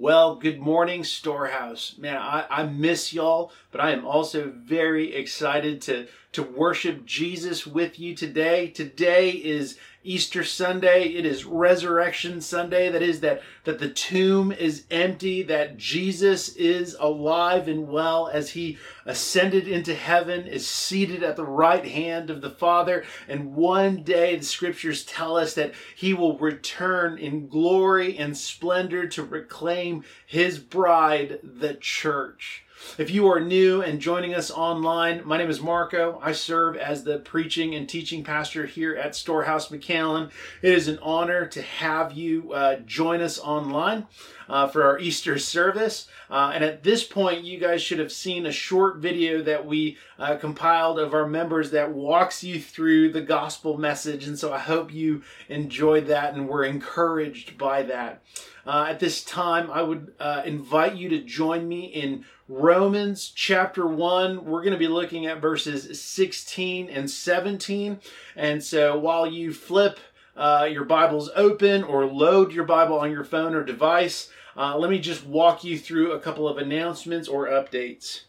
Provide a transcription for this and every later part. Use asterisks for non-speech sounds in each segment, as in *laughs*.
Well, good morning, Storehouse. Man, I, I miss y'all, but I am also very excited to, to worship Jesus with you today. Today is Easter Sunday. It is Resurrection Sunday. That is that, that the tomb is empty, that Jesus is alive and well as he ascended into heaven, is seated at the right hand of the Father. And one day the scriptures tell us that he will return in glory and splendor to reclaim his bride, the church. If you are new and joining us online, my name is Marco. I serve as the preaching and teaching pastor here at Storehouse McAllen. It is an honor to have you uh, join us online uh, for our Easter service. Uh, and at this point, you guys should have seen a short video that we uh, compiled of our members that walks you through the gospel message. And so I hope you enjoyed that and were encouraged by that. Uh, at this time, I would uh, invite you to join me in Romans chapter 1. We're going to be looking at verses 16 and 17. And so while you flip uh, your Bibles open or load your Bible on your phone or device, uh, let me just walk you through a couple of announcements or updates.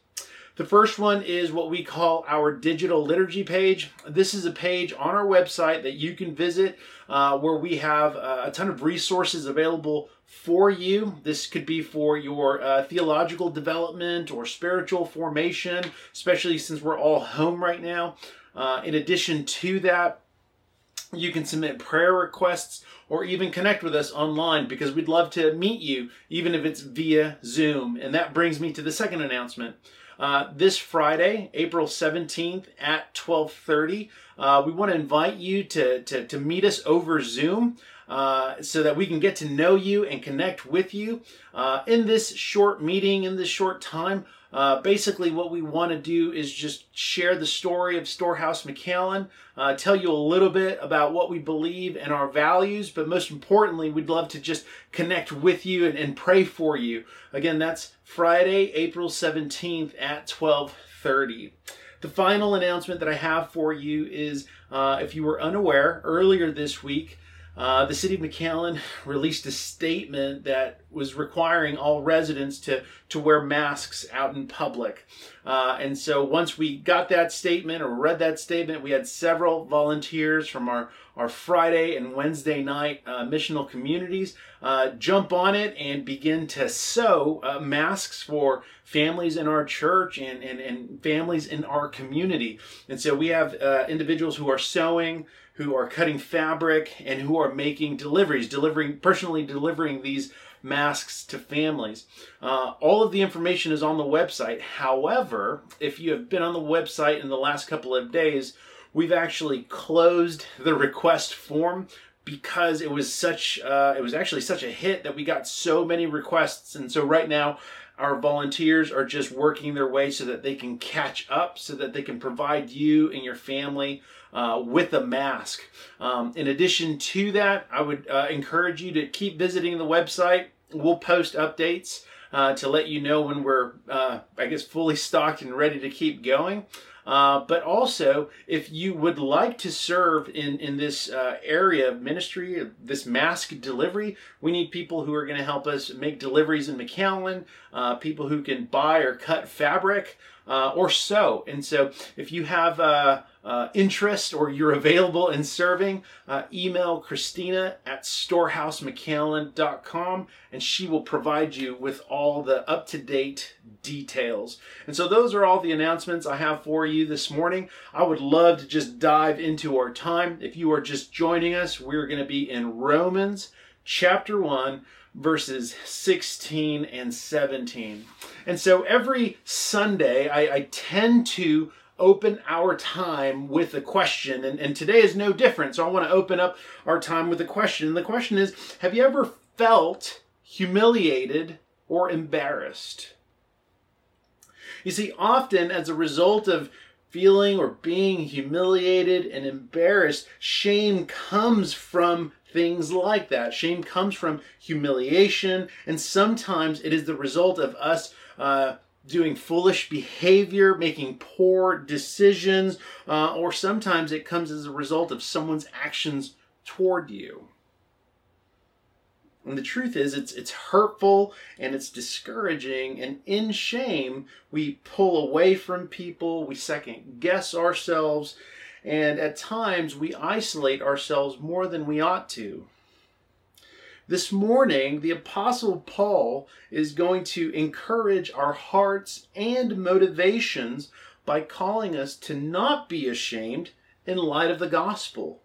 The first one is what we call our digital liturgy page. This is a page on our website that you can visit uh, where we have uh, a ton of resources available for you. This could be for your uh, theological development or spiritual formation, especially since we're all home right now. Uh, in addition to that, you can submit prayer requests or even connect with us online because we'd love to meet you, even if it's via Zoom. And that brings me to the second announcement. Uh, this Friday, April 17th at 1230, uh, we want to invite you to, to, to meet us over Zoom. Uh, so that we can get to know you and connect with you. Uh, in this short meeting, in this short time, uh, basically, what we want to do is just share the story of Storehouse McAllen, uh, tell you a little bit about what we believe and our values, but most importantly, we'd love to just connect with you and, and pray for you. Again, that's Friday, April 17th at 1230. The final announcement that I have for you is uh, if you were unaware, earlier this week, uh, the city of McAllen *laughs* released a statement that was requiring all residents to, to wear masks out in public. Uh, and so once we got that statement or read that statement, we had several volunteers from our, our Friday and Wednesday night uh, missional communities uh, jump on it and begin to sew uh, masks for families in our church and, and, and families in our community. And so we have uh, individuals who are sewing, who are cutting fabric and who are making deliveries, delivering personally delivering these masks to families. Uh, all of the information is on the website. However, if you have been on the website in the last couple of days, we've actually closed the request form because it was such uh, it was actually such a hit that we got so many requests and so right now our volunteers are just working their way so that they can catch up so that they can provide you and your family uh, with a mask. Um, in addition to that, I would uh, encourage you to keep visiting the website. We'll post updates uh, to let you know when we're, uh, I guess, fully stocked and ready to keep going. Uh, but also, if you would like to serve in, in this area of ministry, this mask delivery, we need people who are going to help us make deliveries in McAllen, uh, people who can buy or cut fabric uh, or sew. And so, if you have uh, uh, interest or you're available in serving, uh, email Christina at storehousemcallen.com and she will provide you with all the up to date details. And so, those are all the announcements I have for you this morning. I would love to just dive into our time. If you are just joining us, we're going to be in Romans chapter 1 verses 16 and 17. And so every Sunday, I, I tend to open our time with a question. And, and today is no different. So I want to open up our time with a question. And the question is Have you ever felt humiliated or embarrassed? You see, often as a result of feeling or being humiliated and embarrassed, shame comes from things like that. Shame comes from humiliation, and sometimes it is the result of us. Uh, doing foolish behavior, making poor decisions, uh, or sometimes it comes as a result of someone's actions toward you. And the truth is, it's it's hurtful and it's discouraging. And in shame, we pull away from people, we second guess ourselves, and at times we isolate ourselves more than we ought to. This morning, the Apostle Paul is going to encourage our hearts and motivations by calling us to not be ashamed in light of the gospel.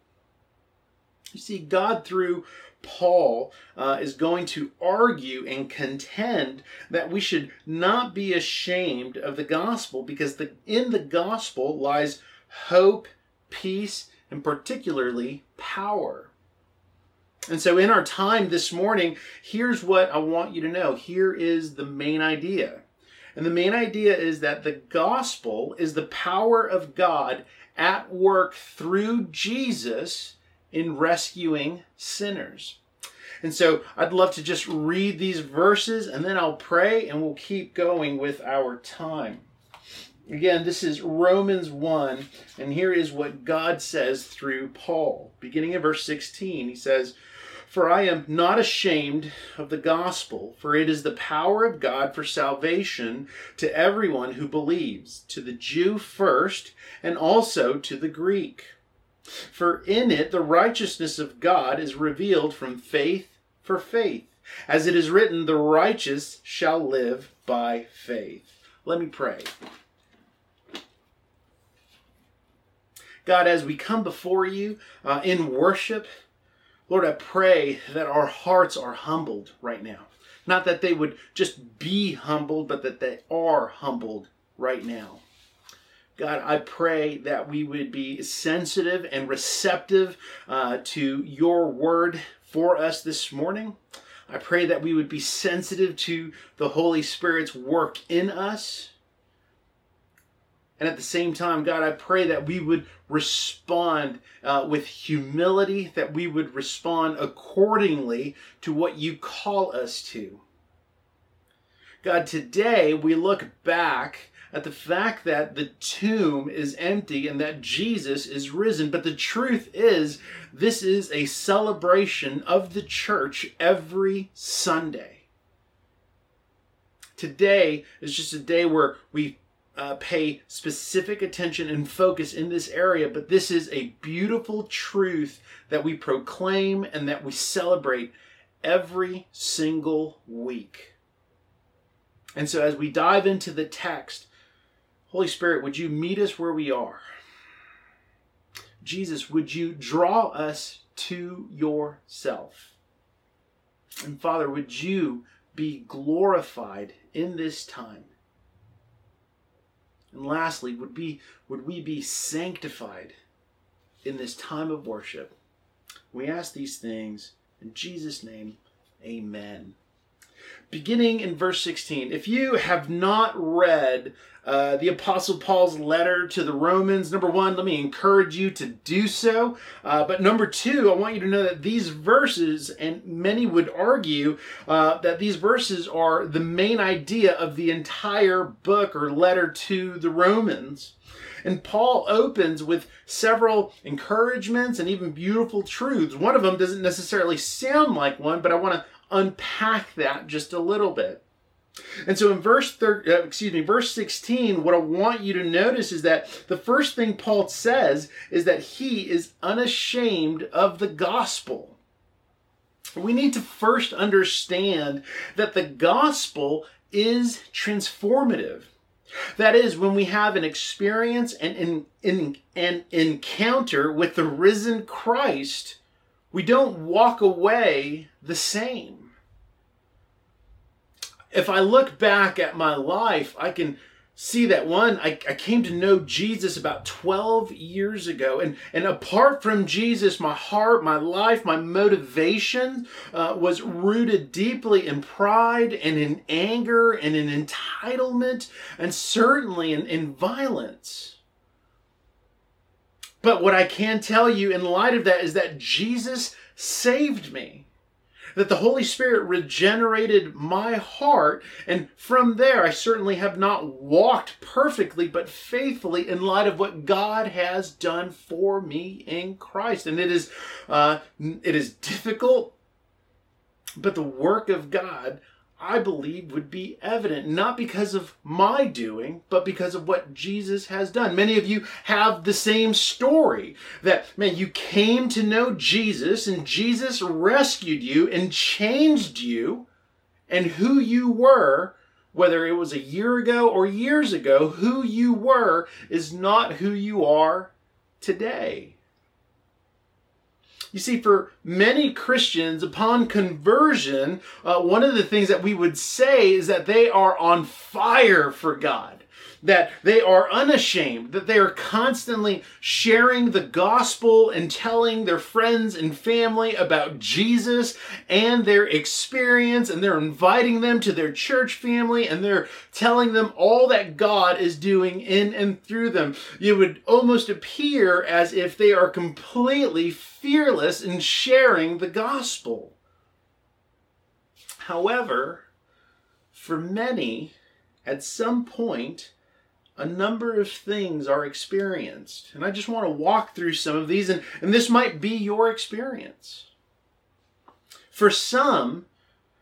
You see, God, through Paul, uh, is going to argue and contend that we should not be ashamed of the gospel because the, in the gospel lies hope, peace, and particularly power. And so, in our time this morning, here's what I want you to know. Here is the main idea. And the main idea is that the gospel is the power of God at work through Jesus in rescuing sinners. And so I'd love to just read these verses and then I'll pray and we'll keep going with our time. Again, this is Romans 1, and here is what God says through Paul. Beginning in verse 16, he says, For I am not ashamed of the gospel, for it is the power of God for salvation to everyone who believes, to the Jew first, and also to the Greek. For in it the righteousness of God is revealed from faith for faith. As it is written, the righteous shall live by faith. Let me pray. God, as we come before you uh, in worship, Lord, I pray that our hearts are humbled right now. Not that they would just be humbled, but that they are humbled right now. God, I pray that we would be sensitive and receptive uh, to your word for us this morning. I pray that we would be sensitive to the Holy Spirit's work in us. And at the same time, God, I pray that we would respond uh, with humility, that we would respond accordingly to what you call us to. God, today we look back at the fact that the tomb is empty and that Jesus is risen. But the truth is, this is a celebration of the church every Sunday. Today is just a day where we uh, pay specific attention and focus in this area, but this is a beautiful truth that we proclaim and that we celebrate every single week. And so, as we dive into the text, Holy Spirit, would you meet us where we are? Jesus, would you draw us to yourself? And Father, would you be glorified in this time? And lastly, would, be, would we be sanctified in this time of worship? We ask these things in Jesus' name, amen. Beginning in verse 16, if you have not read uh, the Apostle Paul's letter to the Romans. Number one, let me encourage you to do so. Uh, but number two, I want you to know that these verses, and many would argue uh, that these verses are the main idea of the entire book or letter to the Romans. And Paul opens with several encouragements and even beautiful truths. One of them doesn't necessarily sound like one, but I want to unpack that just a little bit. And so in verse thir- uh, excuse me, verse 16, what I want you to notice is that the first thing Paul says is that he is unashamed of the gospel. We need to first understand that the gospel is transformative. That is, when we have an experience and an, an, an encounter with the risen Christ, we don't walk away the same. If I look back at my life, I can see that one I, I came to know jesus about 12 years ago and and apart from jesus my heart my life my motivation uh, was rooted deeply in pride and in anger and in entitlement and certainly in, in violence. But what i can tell you in light of that is that jesus saved me that the Holy Spirit regenerated my heart. And from there, I certainly have not walked perfectly, but faithfully in light of what God has done for me in Christ. And it is, uh, it is difficult. But the work of God, I believe, would be evident, not because of my doing, but because of what Jesus has done. Many of you have the same story that, man, you came to know Jesus and Jesus rescued you and changed you and who you were whether it was a year ago or years ago, who you were is not who you are today. You see, for many Christians, upon conversion, uh, one of the things that we would say is that they are on fire for God that they are unashamed, that they are constantly sharing the gospel and telling their friends and family about Jesus and their experience, and they're inviting them to their church family, and they're telling them all that God is doing in and through them. It would almost appear as if they are completely fearless in sharing the gospel. However, for many, at some point, a number of things are experienced. And I just want to walk through some of these, and, and this might be your experience. For some,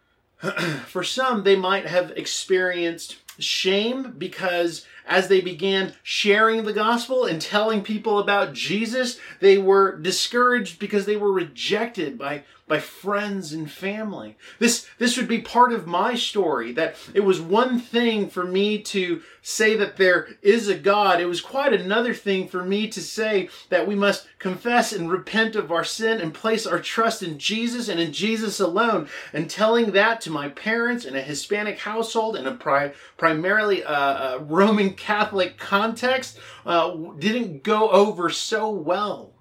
*clears throat* for some, they might have experienced shame because as they began sharing the gospel and telling people about Jesus, they were discouraged because they were rejected by, by friends and family. This, this would be part of my story that it was one thing for me to say that there is a God. It was quite another thing for me to say that we must confess and repent of our sin and place our trust in Jesus and in Jesus alone. And telling that to my parents in a Hispanic household in a pri- primarily uh, a Roman Catholic context uh, didn't go over so well.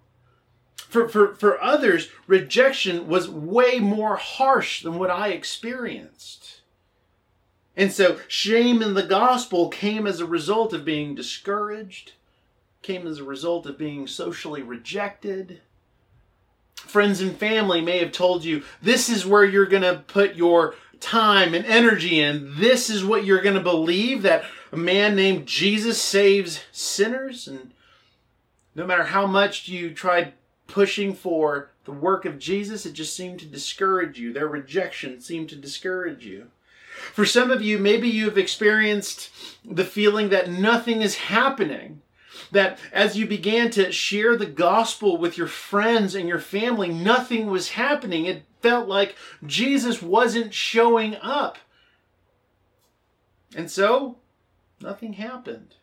For, for, for others, rejection was way more harsh than what I experienced. And so shame in the gospel came as a result of being discouraged, came as a result of being socially rejected. Friends and family may have told you, this is where you're going to put your time and energy in. This is what you're going to believe that a man named Jesus saves sinners. And no matter how much you tried pushing for the work of Jesus, it just seemed to discourage you. Their rejection seemed to discourage you. For some of you, maybe you've experienced the feeling that nothing is happening. That as you began to share the gospel with your friends and your family, nothing was happening. It felt like Jesus wasn't showing up. And so, nothing happened.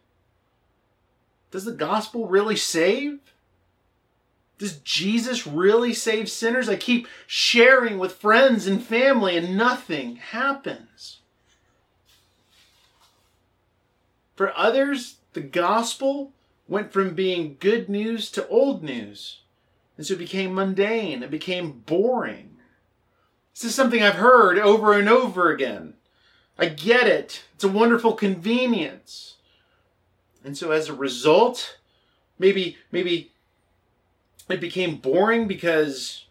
Does the gospel really save? Does Jesus really save sinners? I keep sharing with friends and family and nothing happens. For others, the gospel went from being good news to old news. And so it became mundane, it became boring. This is something I've heard over and over again. I get it. It's a wonderful convenience. And so as a result, maybe maybe it became boring because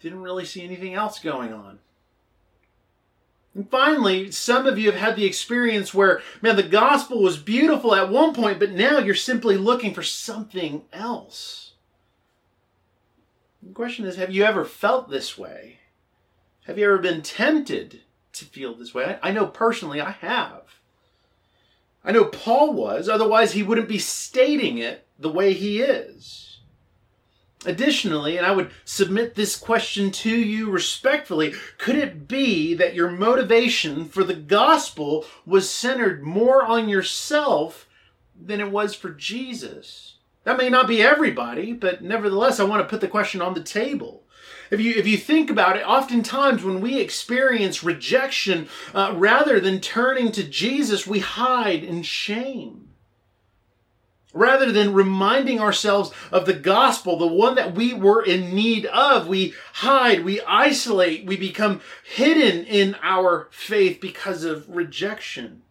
didn't really see anything else going on. And finally, some of you have had the experience where, man, the gospel was beautiful at one point, but now you're simply looking for something else. The question is have you ever felt this way? Have you ever been tempted to feel this way? I know personally I have. I know Paul was, otherwise, he wouldn't be stating it the way he is. Additionally, and I would submit this question to you respectfully, could it be that your motivation for the gospel was centered more on yourself than it was for Jesus? That may not be everybody, but nevertheless, I want to put the question on the table. If you, if you think about it, oftentimes when we experience rejection, uh, rather than turning to Jesus, we hide in shame. Rather than reminding ourselves of the gospel, the one that we were in need of, we hide, we isolate, we become hidden in our faith because of rejection.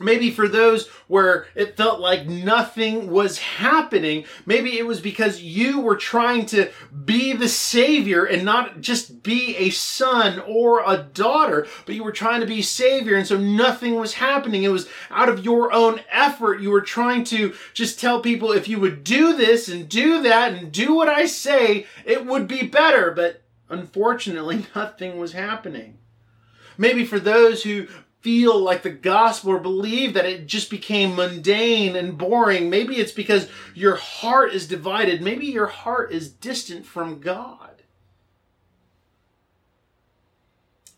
Maybe for those where it felt like nothing was happening, maybe it was because you were trying to be the savior and not just be a son or a daughter, but you were trying to be savior and so nothing was happening. It was out of your own effort. You were trying to just tell people if you would do this and do that and do what I say, it would be better. But unfortunately, *laughs* nothing was happening. Maybe for those who feel like the gospel or believe that it just became mundane and boring, maybe it's because your heart is divided. Maybe your heart is distant from God.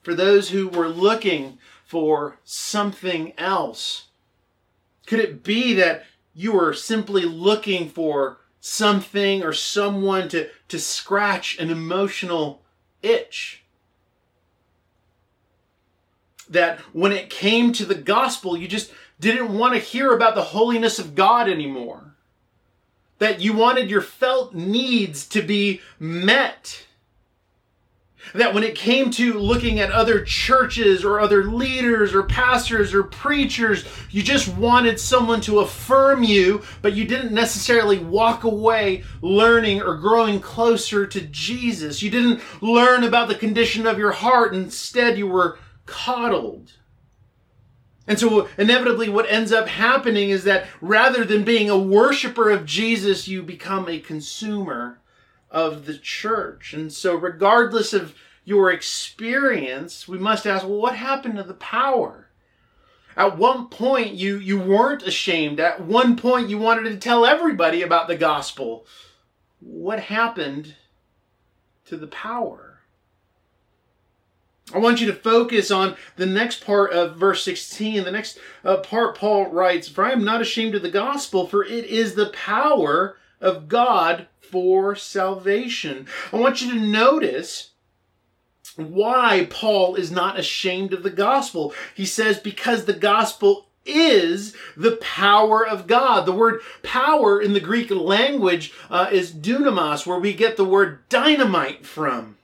For those who were looking for something else, could it be that you were simply looking for something or someone to, to scratch an emotional itch? That when it came to the gospel, you just didn't want to hear about the holiness of God anymore. That you wanted your felt needs to be met. That when it came to looking at other churches or other leaders or pastors or preachers, you just wanted someone to affirm you, but you didn't necessarily walk away learning or growing closer to Jesus. You didn't learn about the condition of your heart. Instead, you were coddled. And so, inevitably, what ends up happening is that rather than being a worshiper of Jesus, you become a consumer of the church. And so, regardless of your experience, we must ask well, what happened to the power? At one point, you, you weren't ashamed. At one point, you wanted to tell everybody about the gospel. What happened to the power? I want you to focus on the next part of verse 16. The next uh, part, Paul writes, For I am not ashamed of the gospel, for it is the power of God for salvation. I want you to notice why Paul is not ashamed of the gospel. He says, Because the gospel is the power of God. The word power in the Greek language uh, is dunamis, where we get the word dynamite from.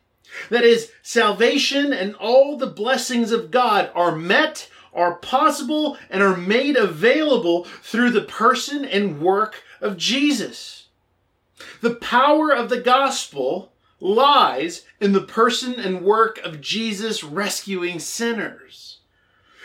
That is, salvation and all the blessings of God are met, are possible, and are made available through the person and work of Jesus. The power of the gospel lies in the person and work of Jesus rescuing sinners.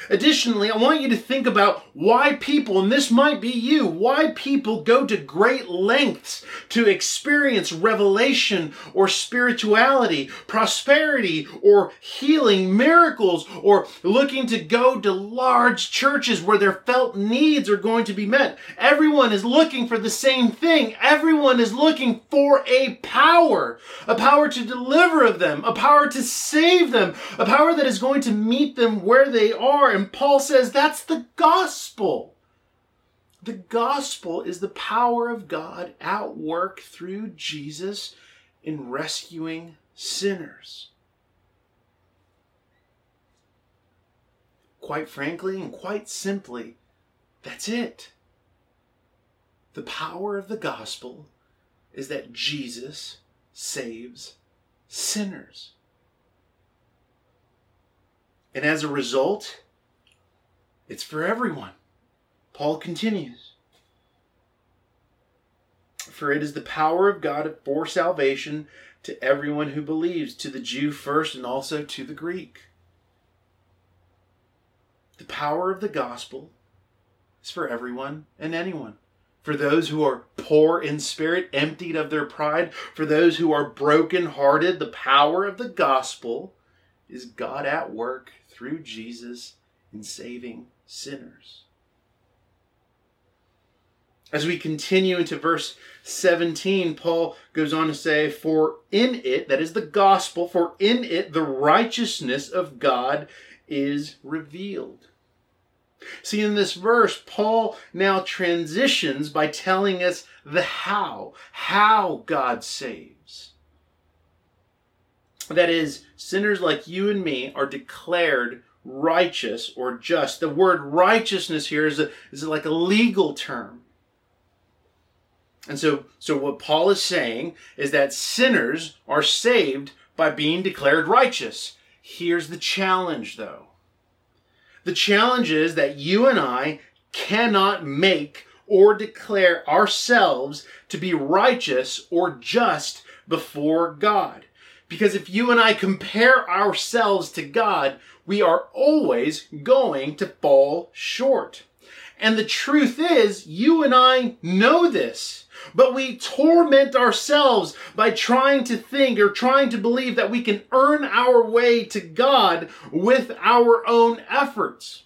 Additionally, I want you to think about why people, and this might be you, why people go to great lengths to experience revelation or spirituality, prosperity or healing, miracles, or looking to go to large churches where their felt needs are going to be met. Everyone is looking for the same thing. Everyone is looking for a power, a power to deliver of them, a power to save them, a power that is going to meet them where they are and Paul says that's the gospel. The gospel is the power of God at work through Jesus in rescuing sinners. Quite frankly and quite simply, that's it. The power of the gospel is that Jesus saves sinners. And as a result, it's for everyone. Paul continues. For it is the power of God for salvation to everyone who believes, to the Jew first and also to the Greek. The power of the gospel is for everyone and anyone. For those who are poor in spirit, emptied of their pride, for those who are broken-hearted, the power of the gospel is God at work through Jesus in saving sinners. As we continue into verse 17, Paul goes on to say, For in it, that is the gospel, for in it the righteousness of God is revealed. See, in this verse, Paul now transitions by telling us the how, how God saves. That is, sinners like you and me are declared righteous or just. The word righteousness here is, a, is like a legal term. And so, so what Paul is saying is that sinners are saved by being declared righteous. Here's the challenge though. The challenge is that you and I cannot make or declare ourselves to be righteous or just before God. Because if you and I compare ourselves to God, we are always going to fall short. And the truth is, you and I know this. But we torment ourselves by trying to think or trying to believe that we can earn our way to God with our own efforts.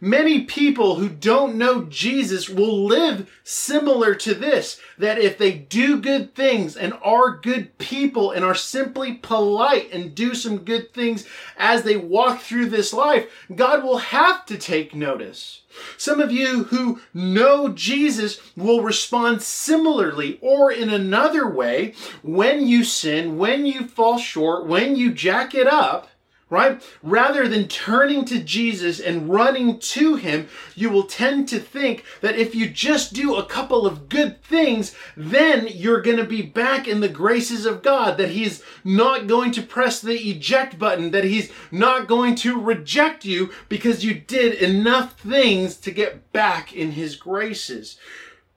Many people who don't know Jesus will live similar to this that if they do good things and are good people and are simply polite and do some good things as they walk through this life, God will have to take notice. Some of you who know Jesus will respond similarly or in another way when you sin, when you fall short, when you jack it up right? Rather than turning to Jesus and running to Him, you will tend to think that if you just do a couple of good things, then you're going to be back in the graces of God, that He's not going to press the eject button, that He's not going to reject you because you did enough things to get back in His graces.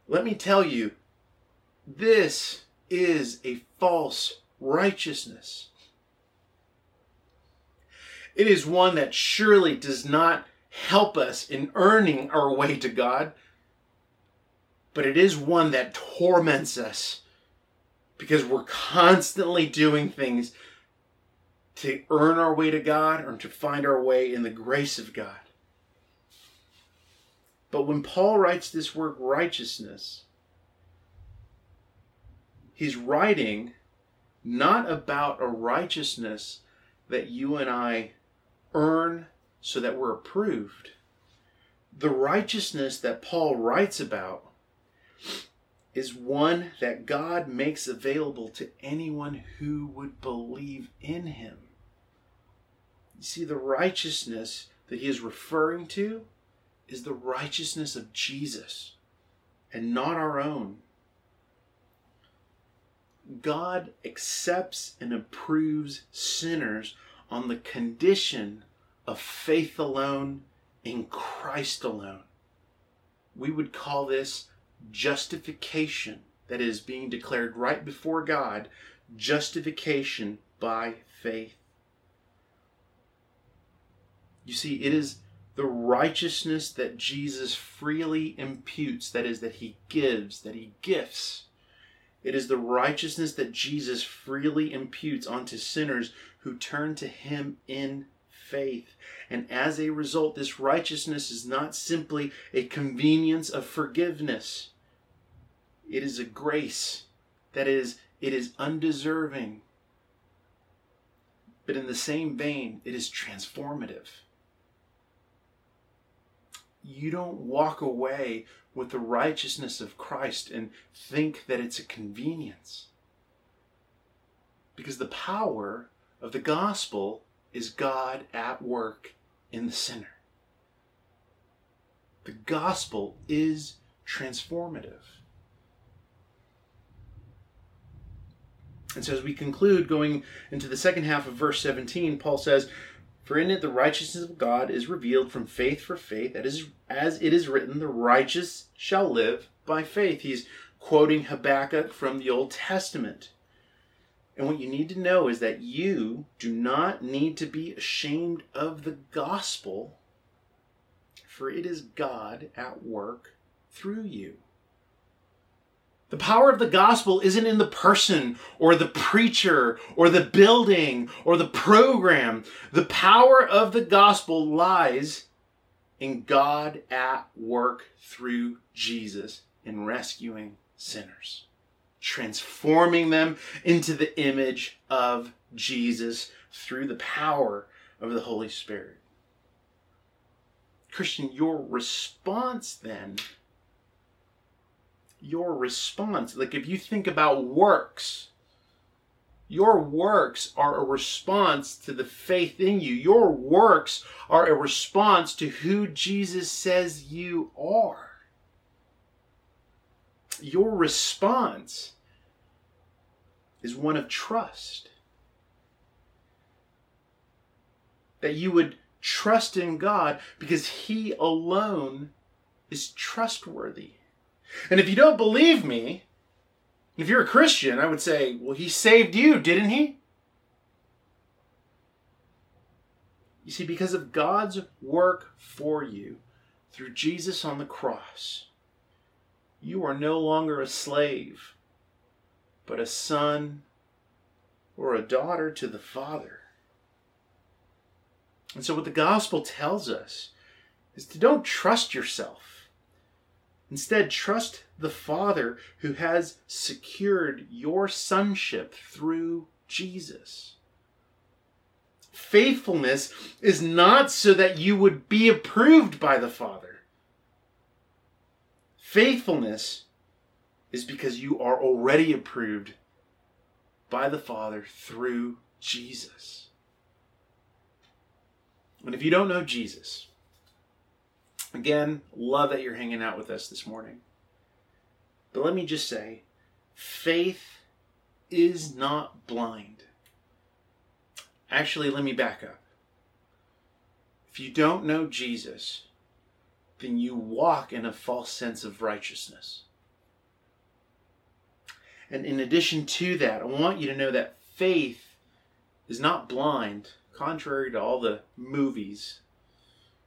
Let me tell you, this is a false righteousness. It is one that surely does not help us in earning our way to God, but it is one that torments us because we're constantly doing things to earn our way to God or to find our way in the grace of God. But when Paul writes this word righteousness, he's writing not about a righteousness that you and I earn so that we're approved. The righteousness that Paul writes about is one that God makes available to anyone who would believe in him. You see, the righteousness that he is referring to is the righteousness of Jesus and not our own. God accepts and approves sinners on the condition of faith alone in Christ alone. We would call this justification, that is, being declared right before God, justification by faith. You see, it is the righteousness that Jesus freely imputes, that is, that he gives, that he gifts. It is the righteousness that Jesus freely imputes onto sinners who turn to him in faith. And as a result, this righteousness is not simply a convenience of forgiveness, it is a grace. That is, it is undeserving. But in the same vein, it is transformative. You don't walk away with the righteousness of Christ and think that it's a convenience. Because the power of the gospel is God at work in the sinner. The gospel is transformative. And so, as we conclude, going into the second half of verse 17, Paul says, For in it the righteousness of God is revealed from faith for faith, that is, as it is written, the righteous shall live by faith. He's quoting Habakkuk from the Old Testament. And what you need to know is that you do not need to be ashamed of the gospel, for it is God at work through you. The power of the gospel isn't in the person or the preacher or the building or the program. The power of the gospel lies in God at work through Jesus in rescuing sinners transforming them into the image of Jesus through the power of the Holy Spirit. Christian, your response then, your response, like if you think about works, your works are a response to the faith in you. Your works are a response to who Jesus says you are your response is one of trust. That you would trust in God because He alone is trustworthy. And if you don't believe me, if you're a Christian, I would say, well, He saved you, didn't He? You see, because of God's work for you through Jesus on the cross, you are no longer a slave, but a son or a daughter to the Father. And so, what the gospel tells us is to don't trust yourself. Instead, trust the Father who has secured your sonship through Jesus. Faithfulness is not so that you would be approved by the Father. Faithfulness is because you are already approved by the Father through Jesus. And if you don't know Jesus, again, love that you're hanging out with us this morning. But let me just say faith is not blind. Actually, let me back up. If you don't know Jesus, then you walk in a false sense of righteousness. And in addition to that, I want you to know that faith is not blind, contrary to all the movies.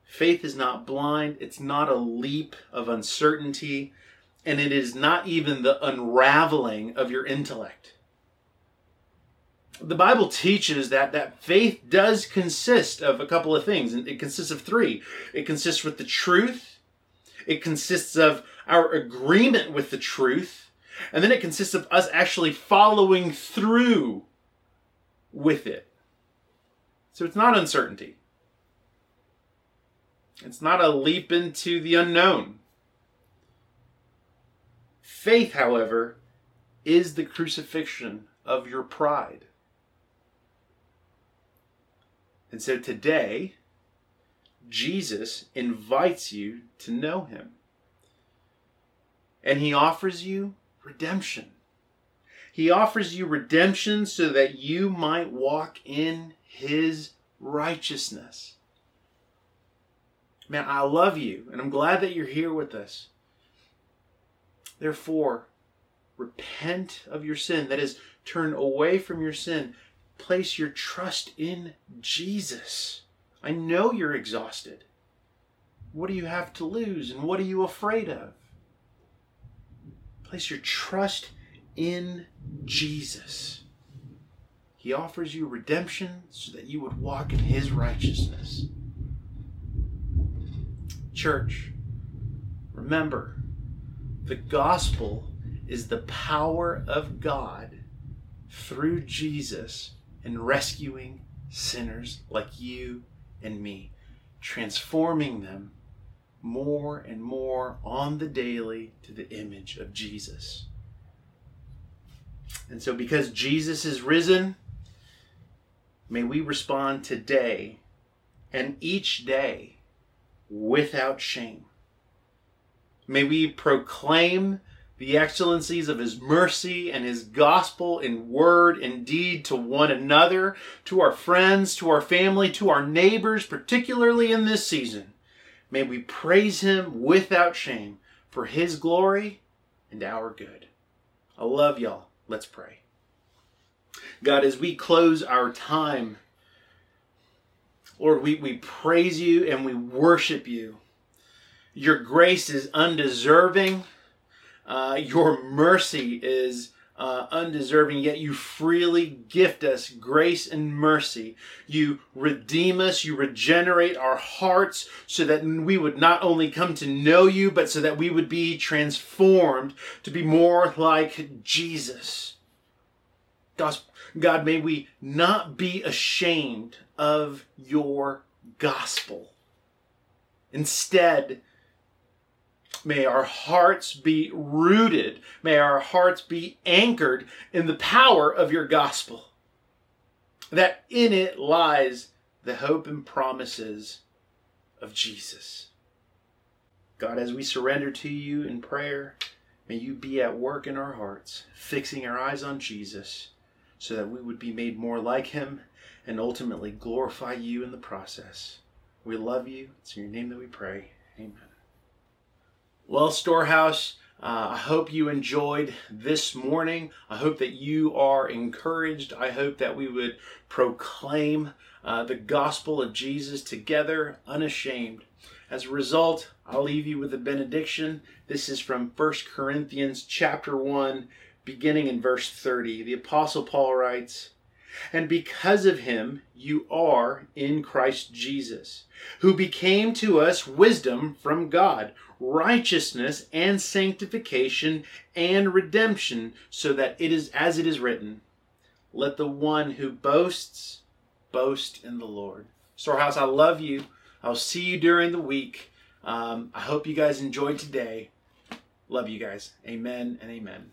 Faith is not blind, it's not a leap of uncertainty, and it is not even the unraveling of your intellect. The Bible teaches that that faith does consist of a couple of things, and it consists of three. It consists with the truth, it consists of our agreement with the truth, and then it consists of us actually following through with it. So it's not uncertainty. It's not a leap into the unknown. Faith, however, is the crucifixion of your pride. And so today, Jesus invites you to know him. And he offers you redemption. He offers you redemption so that you might walk in his righteousness. Man, I love you, and I'm glad that you're here with us. Therefore, repent of your sin. That is, turn away from your sin. Place your trust in Jesus. I know you're exhausted. What do you have to lose, and what are you afraid of? Place your trust in Jesus. He offers you redemption so that you would walk in His righteousness. Church, remember, the gospel is the power of God through Jesus in rescuing sinners like you and me, transforming them more and more on the daily to the image of Jesus. And so, because Jesus is risen, may we respond today and each day without shame. May we proclaim the excellencies of his mercy and his gospel in word and deed to one another, to our friends, to our family, to our neighbors, particularly in this season. May we praise him without shame for his glory and our good. I love y'all. Let's pray. God, as we close our time, Lord, we, we praise you and we worship you. Your grace is undeserving. Uh, your mercy is uh, undeserving, yet you freely gift us grace and mercy. You redeem us, you regenerate our hearts so that we would not only come to know you, but so that we would be transformed to be more like Jesus. God, may we not be ashamed of your gospel. Instead, May our hearts be rooted. May our hearts be anchored in the power of your gospel. That in it lies the hope and promises of Jesus. God, as we surrender to you in prayer, may you be at work in our hearts, fixing our eyes on Jesus, so that we would be made more like him and ultimately glorify you in the process. We love you. It's in your name that we pray. Amen. Well, Storehouse, uh, I hope you enjoyed this morning. I hope that you are encouraged. I hope that we would proclaim uh, the gospel of Jesus together, unashamed. As a result, I'll leave you with a benediction. This is from 1 Corinthians chapter 1, beginning in verse 30. The apostle Paul writes, and because of him, you are in Christ Jesus, who became to us wisdom from God, righteousness and sanctification and redemption, so that it is as it is written, let the one who boasts boast in the Lord. Storehouse, I love you. I'll see you during the week. Um, I hope you guys enjoyed today. Love you guys. Amen and amen.